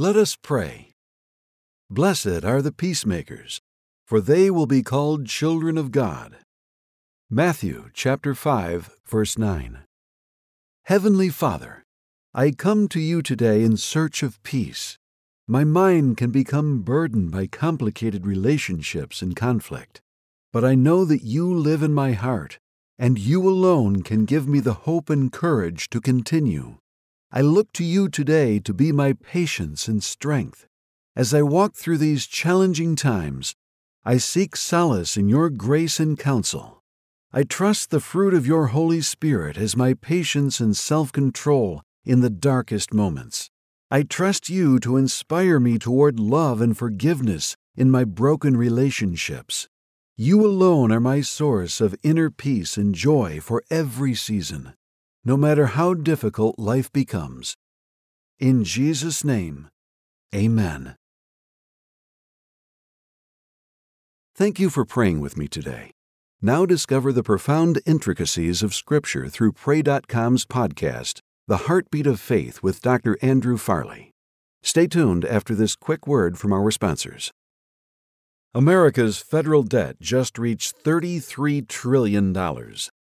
Let us pray. Blessed are the peacemakers, for they will be called children of God. Matthew chapter 5 verse 9. Heavenly Father, I come to you today in search of peace. My mind can become burdened by complicated relationships and conflict, but I know that you live in my heart, and you alone can give me the hope and courage to continue. I look to you today to be my patience and strength. As I walk through these challenging times, I seek solace in your grace and counsel. I trust the fruit of your Holy Spirit as my patience and self control in the darkest moments. I trust you to inspire me toward love and forgiveness in my broken relationships. You alone are my source of inner peace and joy for every season no matter how difficult life becomes. In Jesus' name, Amen. Thank you for praying with me today. Now discover the profound intricacies of Scripture through Pray.com's podcast, The Heartbeat of Faith with Dr. Andrew Farley. Stay tuned after this quick word from our sponsors. America's federal debt just reached $33 trillion,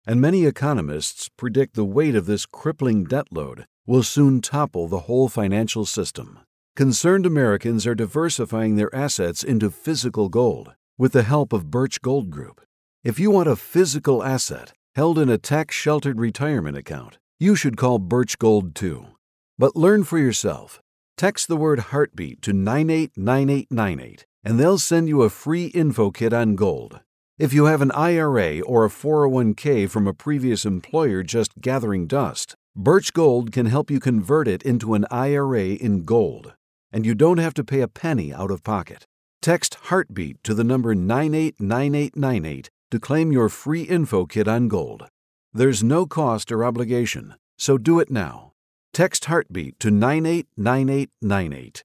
and many economists predict the weight of this crippling debt load will soon topple the whole financial system. Concerned Americans are diversifying their assets into physical gold with the help of Birch Gold Group. If you want a physical asset held in a tax sheltered retirement account, you should call Birch Gold too. But learn for yourself. Text the word heartbeat to 989898 and they'll send you a free info kit on gold. If you have an IRA or a 401k from a previous employer just gathering dust, Birch Gold can help you convert it into an IRA in gold, and you don't have to pay a penny out of pocket. Text Heartbeat to the number 989898 to claim your free info kit on gold. There's no cost or obligation, so do it now. Text Heartbeat to 989898.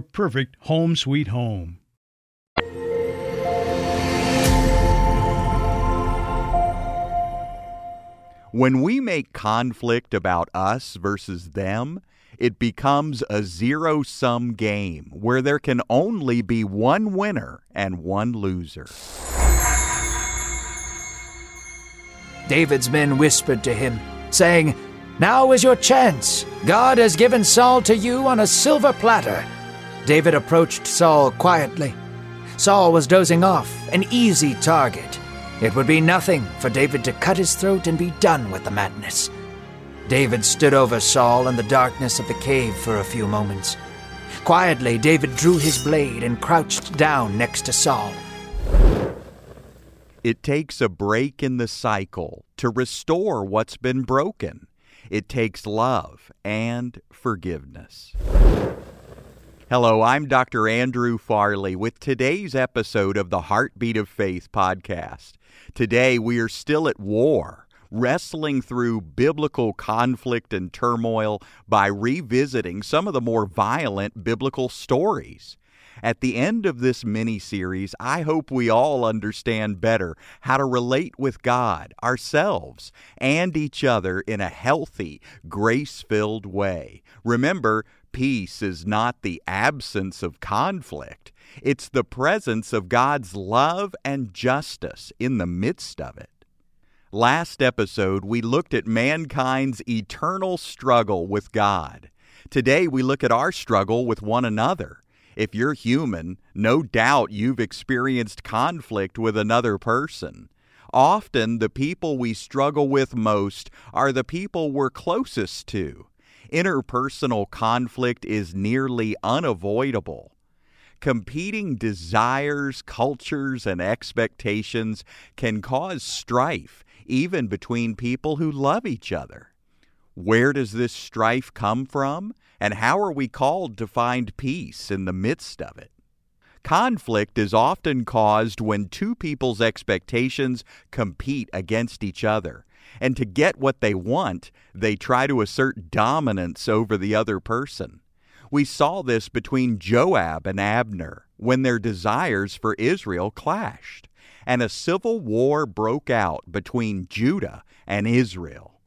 perfect home sweet home. When we make conflict about us versus them, it becomes a zero sum game where there can only be one winner and one loser. David's men whispered to him, saying, Now is your chance. God has given Saul to you on a silver platter. David approached Saul quietly. Saul was dozing off, an easy target. It would be nothing for David to cut his throat and be done with the madness. David stood over Saul in the darkness of the cave for a few moments. Quietly, David drew his blade and crouched down next to Saul. It takes a break in the cycle to restore what's been broken. It takes love and forgiveness. Hello, I'm Dr. Andrew Farley with today's episode of the Heartbeat of Faith podcast. Today, we are still at war wrestling through biblical conflict and turmoil by revisiting some of the more violent biblical stories. At the end of this mini series, I hope we all understand better how to relate with God, ourselves, and each other in a healthy, grace filled way. Remember, peace is not the absence of conflict, it's the presence of God's love and justice in the midst of it. Last episode, we looked at mankind's eternal struggle with God. Today, we look at our struggle with one another. If you're human, no doubt you've experienced conflict with another person. Often, the people we struggle with most are the people we're closest to. Interpersonal conflict is nearly unavoidable. Competing desires, cultures, and expectations can cause strife even between people who love each other. Where does this strife come from, and how are we called to find peace in the midst of it? Conflict is often caused when two people's expectations compete against each other. And to get what they want, they try to assert dominance over the other person. We saw this between Joab and Abner when their desires for Israel clashed and a civil war broke out between Judah and Israel.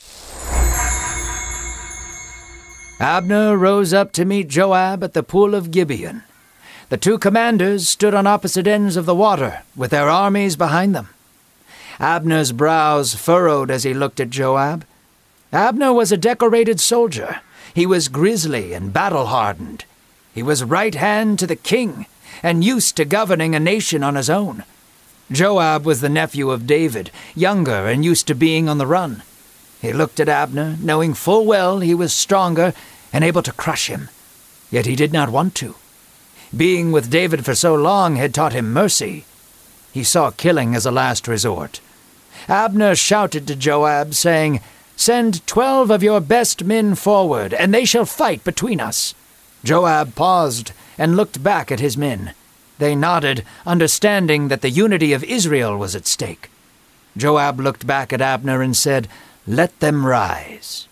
Abner rose up to meet Joab at the pool of Gibeon. The two commanders stood on opposite ends of the water, with their armies behind them. Abner's brows furrowed as he looked at Joab. Abner was a decorated soldier. He was grisly and battle hardened. He was right hand to the king, and used to governing a nation on his own. Joab was the nephew of David, younger and used to being on the run. He looked at Abner, knowing full well he was stronger and able to crush him. Yet he did not want to. Being with David for so long had taught him mercy. He saw killing as a last resort. Abner shouted to Joab, saying, Send twelve of your best men forward, and they shall fight between us. Joab paused and looked back at his men. They nodded, understanding that the unity of Israel was at stake. Joab looked back at Abner and said, Let them rise.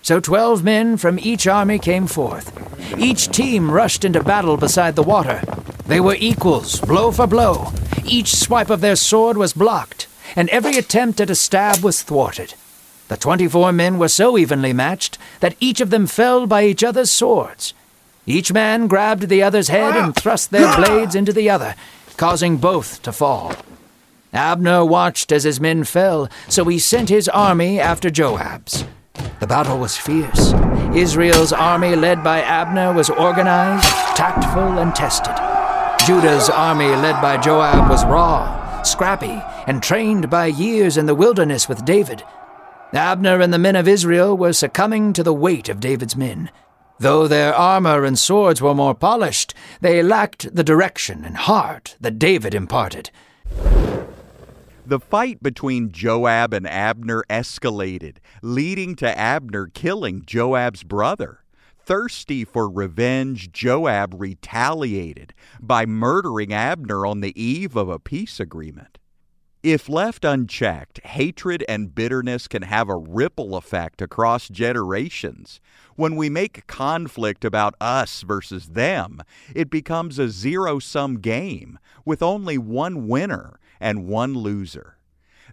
So twelve men from each army came forth. Each team rushed into battle beside the water. They were equals, blow for blow. Each swipe of their sword was blocked, and every attempt at a stab was thwarted. The twenty four men were so evenly matched that each of them fell by each other's swords. Each man grabbed the other's head and thrust their blades into the other, causing both to fall. Abner watched as his men fell, so he sent his army after Joab's. The battle was fierce. Israel's army, led by Abner, was organized, tactful, and tested. Judah's army, led by Joab, was raw, scrappy, and trained by years in the wilderness with David. Abner and the men of Israel were succumbing to the weight of David's men. Though their armor and swords were more polished, they lacked the direction and heart that David imparted. The fight between Joab and Abner escalated, leading to Abner killing Joab's brother. Thirsty for revenge, Joab retaliated by murdering Abner on the eve of a peace agreement. If left unchecked, hatred and bitterness can have a ripple effect across generations. When we make conflict about us versus them, it becomes a zero sum game with only one winner and one loser.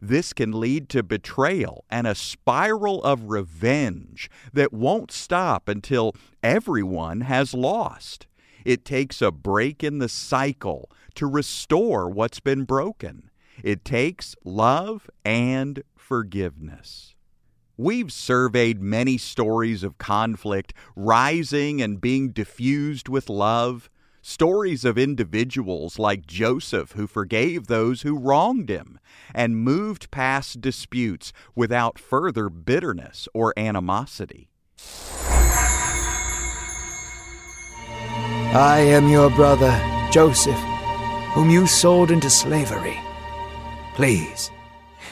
This can lead to betrayal and a spiral of revenge that won't stop until everyone has lost. It takes a break in the cycle to restore what's been broken. It takes love and forgiveness. We've surveyed many stories of conflict rising and being diffused with love. Stories of individuals like Joseph who forgave those who wronged him and moved past disputes without further bitterness or animosity. I am your brother, Joseph, whom you sold into slavery. Please,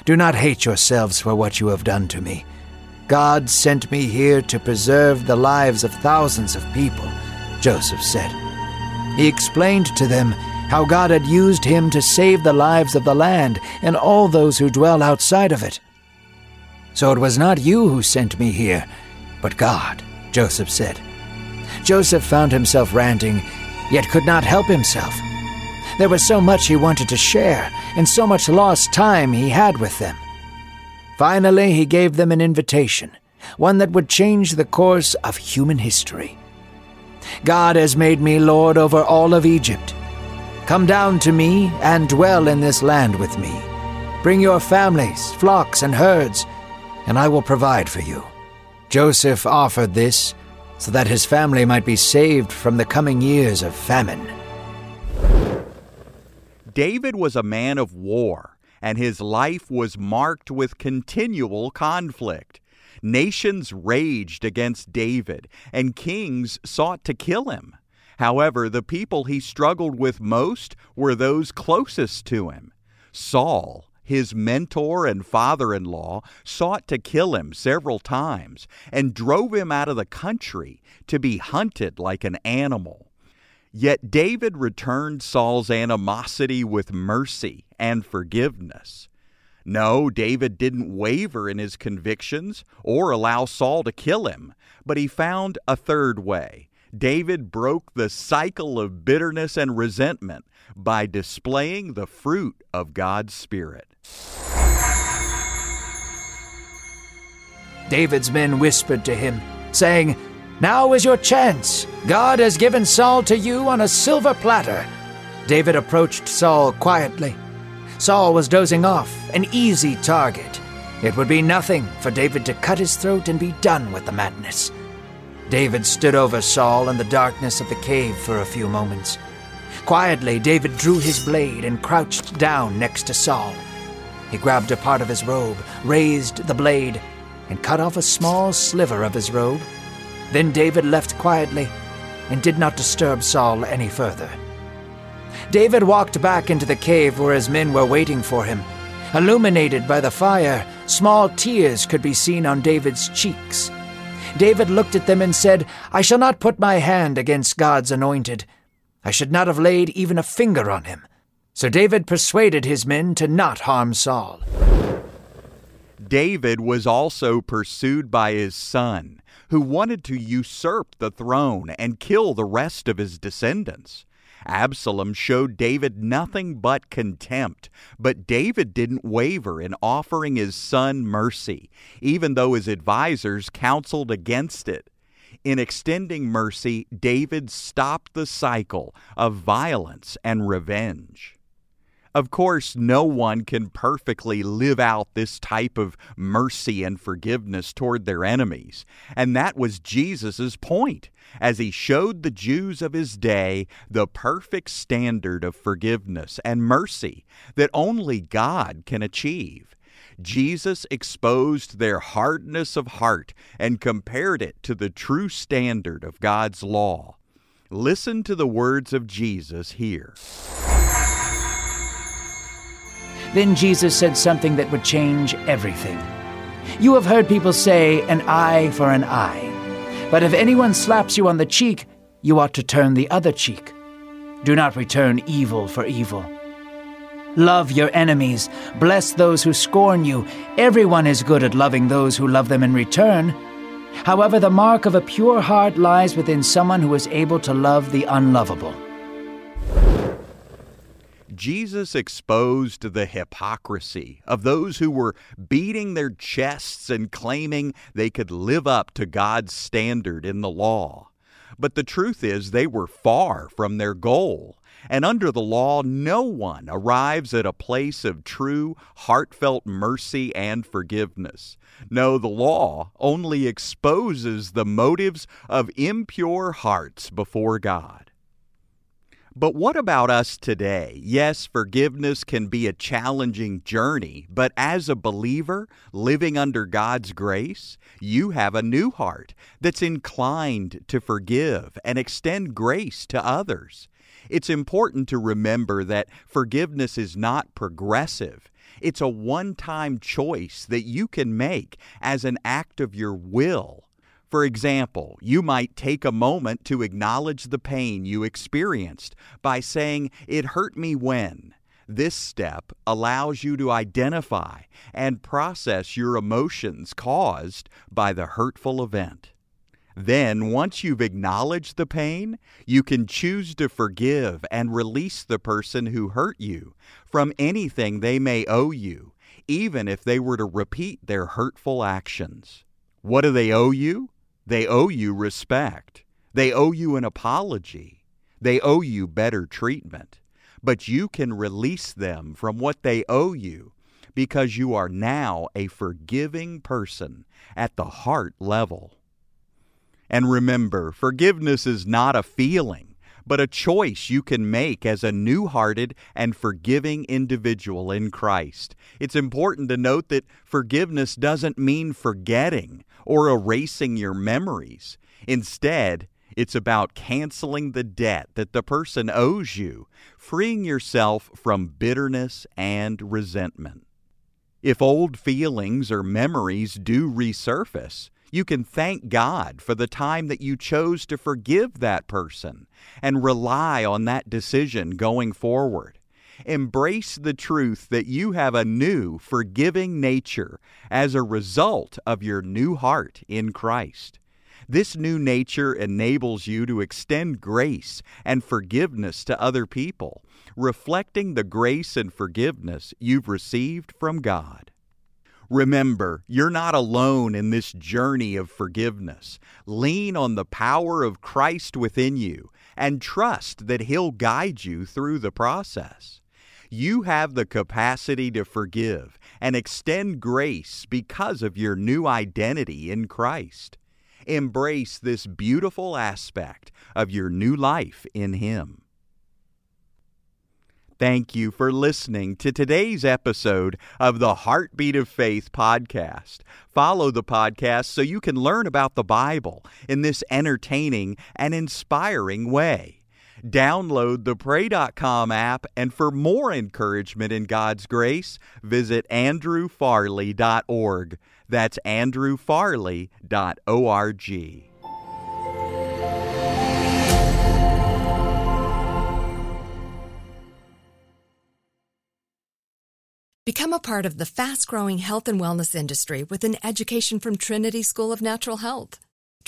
do not hate yourselves for what you have done to me. God sent me here to preserve the lives of thousands of people, Joseph said. He explained to them how God had used him to save the lives of the land and all those who dwell outside of it. So it was not you who sent me here, but God, Joseph said. Joseph found himself ranting, yet could not help himself. There was so much he wanted to share, and so much lost time he had with them. Finally, he gave them an invitation, one that would change the course of human history. God has made me lord over all of Egypt. Come down to me and dwell in this land with me. Bring your families, flocks, and herds, and I will provide for you. Joseph offered this so that his family might be saved from the coming years of famine. David was a man of war, and his life was marked with continual conflict. Nations raged against David, and kings sought to kill him. However, the people he struggled with most were those closest to him. Saul, his mentor and father in law, sought to kill him several times and drove him out of the country to be hunted like an animal. Yet David returned Saul's animosity with mercy and forgiveness. No, David didn't waver in his convictions or allow Saul to kill him, but he found a third way. David broke the cycle of bitterness and resentment by displaying the fruit of God's Spirit. David's men whispered to him, saying, Now is your chance. God has given Saul to you on a silver platter. David approached Saul quietly. Saul was dozing off, an easy target. It would be nothing for David to cut his throat and be done with the madness. David stood over Saul in the darkness of the cave for a few moments. Quietly, David drew his blade and crouched down next to Saul. He grabbed a part of his robe, raised the blade, and cut off a small sliver of his robe. Then David left quietly and did not disturb Saul any further. David walked back into the cave where his men were waiting for him. Illuminated by the fire, small tears could be seen on David's cheeks. David looked at them and said, I shall not put my hand against God's anointed. I should not have laid even a finger on him. So David persuaded his men to not harm Saul. David was also pursued by his son, who wanted to usurp the throne and kill the rest of his descendants. Absalom showed David nothing but contempt, but David didn't waver in offering his son mercy, even though his advisers counseled against it. In extending mercy, David stopped the cycle of violence and revenge. Of course, no one can perfectly live out this type of mercy and forgiveness toward their enemies. And that was Jesus' point as he showed the Jews of his day the perfect standard of forgiveness and mercy that only God can achieve. Jesus exposed their hardness of heart and compared it to the true standard of God's law. Listen to the words of Jesus here. Then Jesus said something that would change everything. You have heard people say, an eye for an eye. But if anyone slaps you on the cheek, you ought to turn the other cheek. Do not return evil for evil. Love your enemies, bless those who scorn you. Everyone is good at loving those who love them in return. However, the mark of a pure heart lies within someone who is able to love the unlovable. Jesus exposed the hypocrisy of those who were beating their chests and claiming they could live up to God's standard in the law. But the truth is, they were far from their goal. And under the law, no one arrives at a place of true, heartfelt mercy and forgiveness. No, the law only exposes the motives of impure hearts before God. But what about us today? Yes, forgiveness can be a challenging journey, but as a believer living under God's grace, you have a new heart that's inclined to forgive and extend grace to others. It's important to remember that forgiveness is not progressive. It's a one time choice that you can make as an act of your will for example, you might take a moment to acknowledge the pain you experienced by saying, It hurt me when. This step allows you to identify and process your emotions caused by the hurtful event. Then, once you've acknowledged the pain, you can choose to forgive and release the person who hurt you from anything they may owe you, even if they were to repeat their hurtful actions. What do they owe you? They owe you respect. They owe you an apology. They owe you better treatment. But you can release them from what they owe you because you are now a forgiving person at the heart level. And remember, forgiveness is not a feeling, but a choice you can make as a new hearted and forgiving individual in Christ. It's important to note that forgiveness doesn't mean forgetting or erasing your memories. Instead, it's about canceling the debt that the person owes you, freeing yourself from bitterness and resentment. If old feelings or memories do resurface, you can thank God for the time that you chose to forgive that person and rely on that decision going forward. Embrace the truth that you have a new, forgiving nature as a result of your new heart in Christ. This new nature enables you to extend grace and forgiveness to other people, reflecting the grace and forgiveness you've received from God. Remember, you're not alone in this journey of forgiveness. Lean on the power of Christ within you and trust that He'll guide you through the process. You have the capacity to forgive and extend grace because of your new identity in Christ. Embrace this beautiful aspect of your new life in Him. Thank you for listening to today's episode of the Heartbeat of Faith podcast. Follow the podcast so you can learn about the Bible in this entertaining and inspiring way. Download the Pray.com app, and for more encouragement in God's grace, visit andrewfarley.org. That's andrewfarley.org. Become a part of the fast growing health and wellness industry with an education from Trinity School of Natural Health.